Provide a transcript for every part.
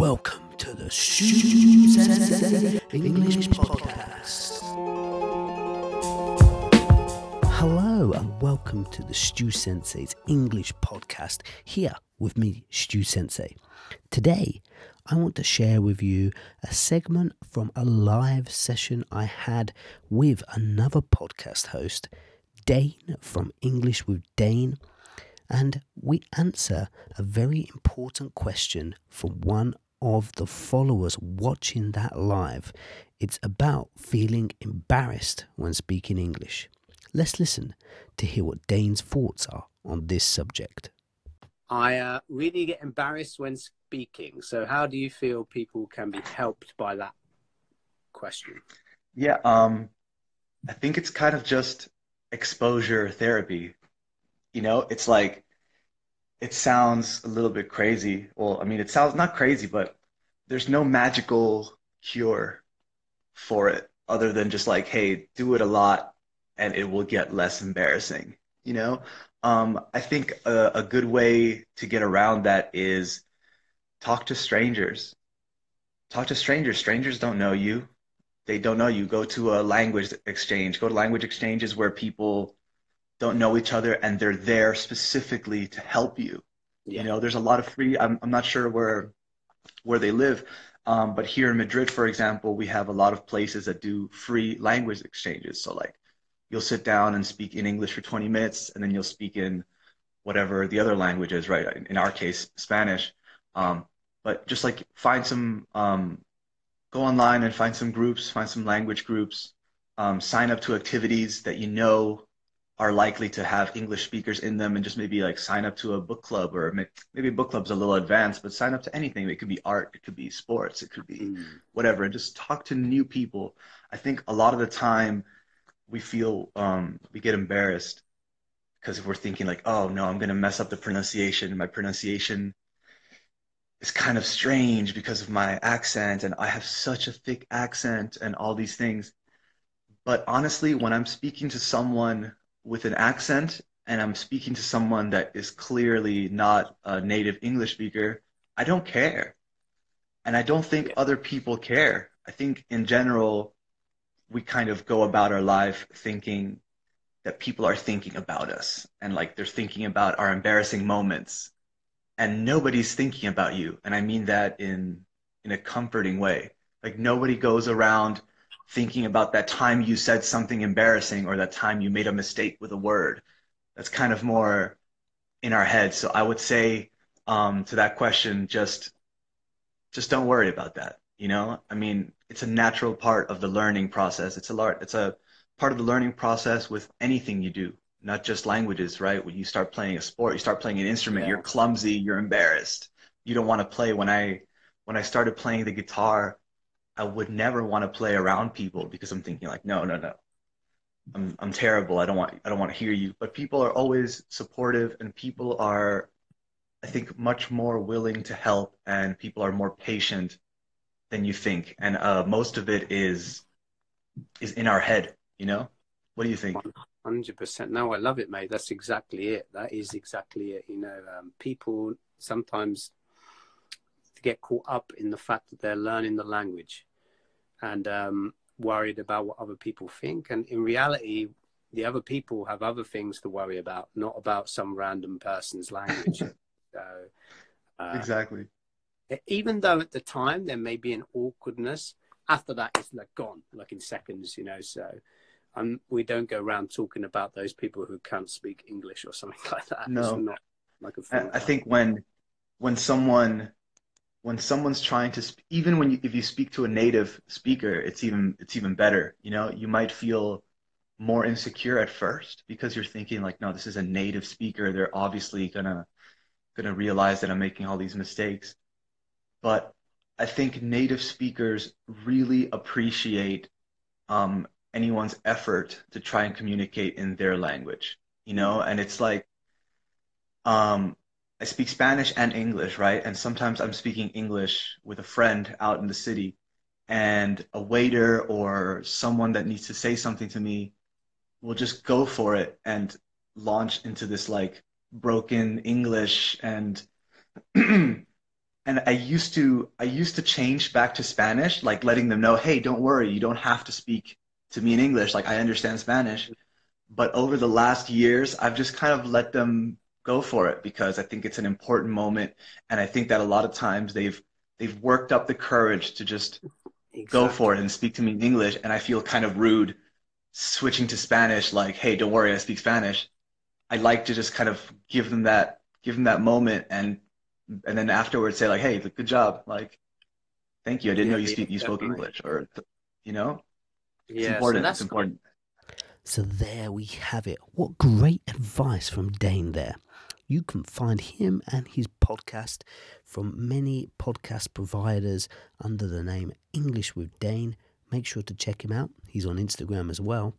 Welcome to the Sensei English Podcast. Hello and welcome to the Stu Sensei's English Podcast here with me, Stu Sensei. Today, I want to share with you a segment from a live session I had with another podcast host, Dane from English with Dane and we answer a very important question from one of the followers watching that live. It's about feeling embarrassed when speaking English. Let's listen to hear what Dane's thoughts are on this subject. I uh, really get embarrassed when speaking. So, how do you feel people can be helped by that question? Yeah, um, I think it's kind of just exposure therapy you know, it's like it sounds a little bit crazy. Well, I mean, it sounds not crazy, but there's no magical cure for it other than just like, hey, do it a lot and it will get less embarrassing. You know, um, I think a, a good way to get around that is talk to strangers. Talk to strangers. Strangers don't know you. They don't know you. Go to a language exchange. Go to language exchanges where people don't know each other and they're there specifically to help you. Yeah. You know, there's a lot of free. I'm I'm not sure where where they live, um, but here in Madrid, for example, we have a lot of places that do free language exchanges. So like, you'll sit down and speak in English for 20 minutes, and then you'll speak in whatever the other language is, right? In our case, Spanish. Um, but just like find some, um, go online and find some groups, find some language groups, um, sign up to activities that you know are likely to have English speakers in them and just maybe like sign up to a book club or maybe book club's a little advanced, but sign up to anything. It could be art, it could be sports, it could be mm. whatever, and just talk to new people. I think a lot of the time we feel um, we get embarrassed because we're thinking like, oh no, I'm gonna mess up the pronunciation. My pronunciation is kind of strange because of my accent, and I have such a thick accent and all these things. But honestly, when I'm speaking to someone with an accent and I'm speaking to someone that is clearly not a native English speaker, I don't care. And I don't think other people care. I think in general, we kind of go about our life thinking that people are thinking about us and like they're thinking about our embarrassing moments and nobody's thinking about you. And I mean that in, in a comforting way. Like nobody goes around thinking about that time you said something embarrassing or that time you made a mistake with a word. That's kind of more in our heads. So I would say um, to that question, just just don't worry about that. You know, I mean, it's a natural part of the learning process. It's a lot. It's a part of the learning process with anything you do, not just languages, right? When you start playing a sport, you start playing an instrument, yeah. you're clumsy, you're embarrassed. You don't want to play. When I when I started playing the guitar, I would never want to play around people because I'm thinking like, no, no, no. I'm I'm terrible. I don't want I don't want to hear you. But people are always supportive and people are I think much more willing to help and people are more patient than you think. And uh, most of it is is in our head, you know? What do you think? Hundred percent. No, I love it, mate. That's exactly it. That is exactly it. You know, um, people sometimes get caught up in the fact that they're learning the language and um, worried about what other people think. And in reality, the other people have other things to worry about, not about some random person's language. so, uh, exactly. Even though at the time there may be an awkwardness, after that it's like gone, like in seconds, you know. So um, we don't go around talking about those people who can't speak English or something like that. No, not like a. I think when when someone when someone's trying to even when you if you speak to a native speaker it's even it's even better you know? You might feel more insecure at first because you're thinking like no this is a native speaker. They're obviously gonna gonna realize that i'm making all these mistakes. But i think native speakers really appreciate um, anyone's effort to try and communicate in their language you know? And it's like um, I speak Spanish and English, right? And sometimes I'm speaking English with a friend out in the city, and a waiter or someone that needs to say something to me will just go for it and launch into this like broken English and and I used to I used to change back to Spanish, like letting them know, hey, don't worry, you don't have to speak to me in English. Like I understand Spanish. But over the last years, I've just kind of let them go for it because I think it's an important moment, and I think that a lot of times they've they've worked up the courage to just exactly. go for it and speak to me in English, and I feel kind of rude switching to Spanish. Like, hey, don't worry, I speak Spanish. I like to just kind of give them that give them that moment and and then afterwards say like, hey, good job, like, thank you. I didn't yeah, know you speak you spoke English, or you know, it's yeah, important. So it's important. So there we have it. What great advice from Dane there. You can find him and his podcast from many podcast providers under the name English with Dane. Make sure to check him out. He's on Instagram as well.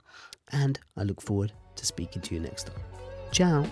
And I look forward to speaking to you next time. Ciao.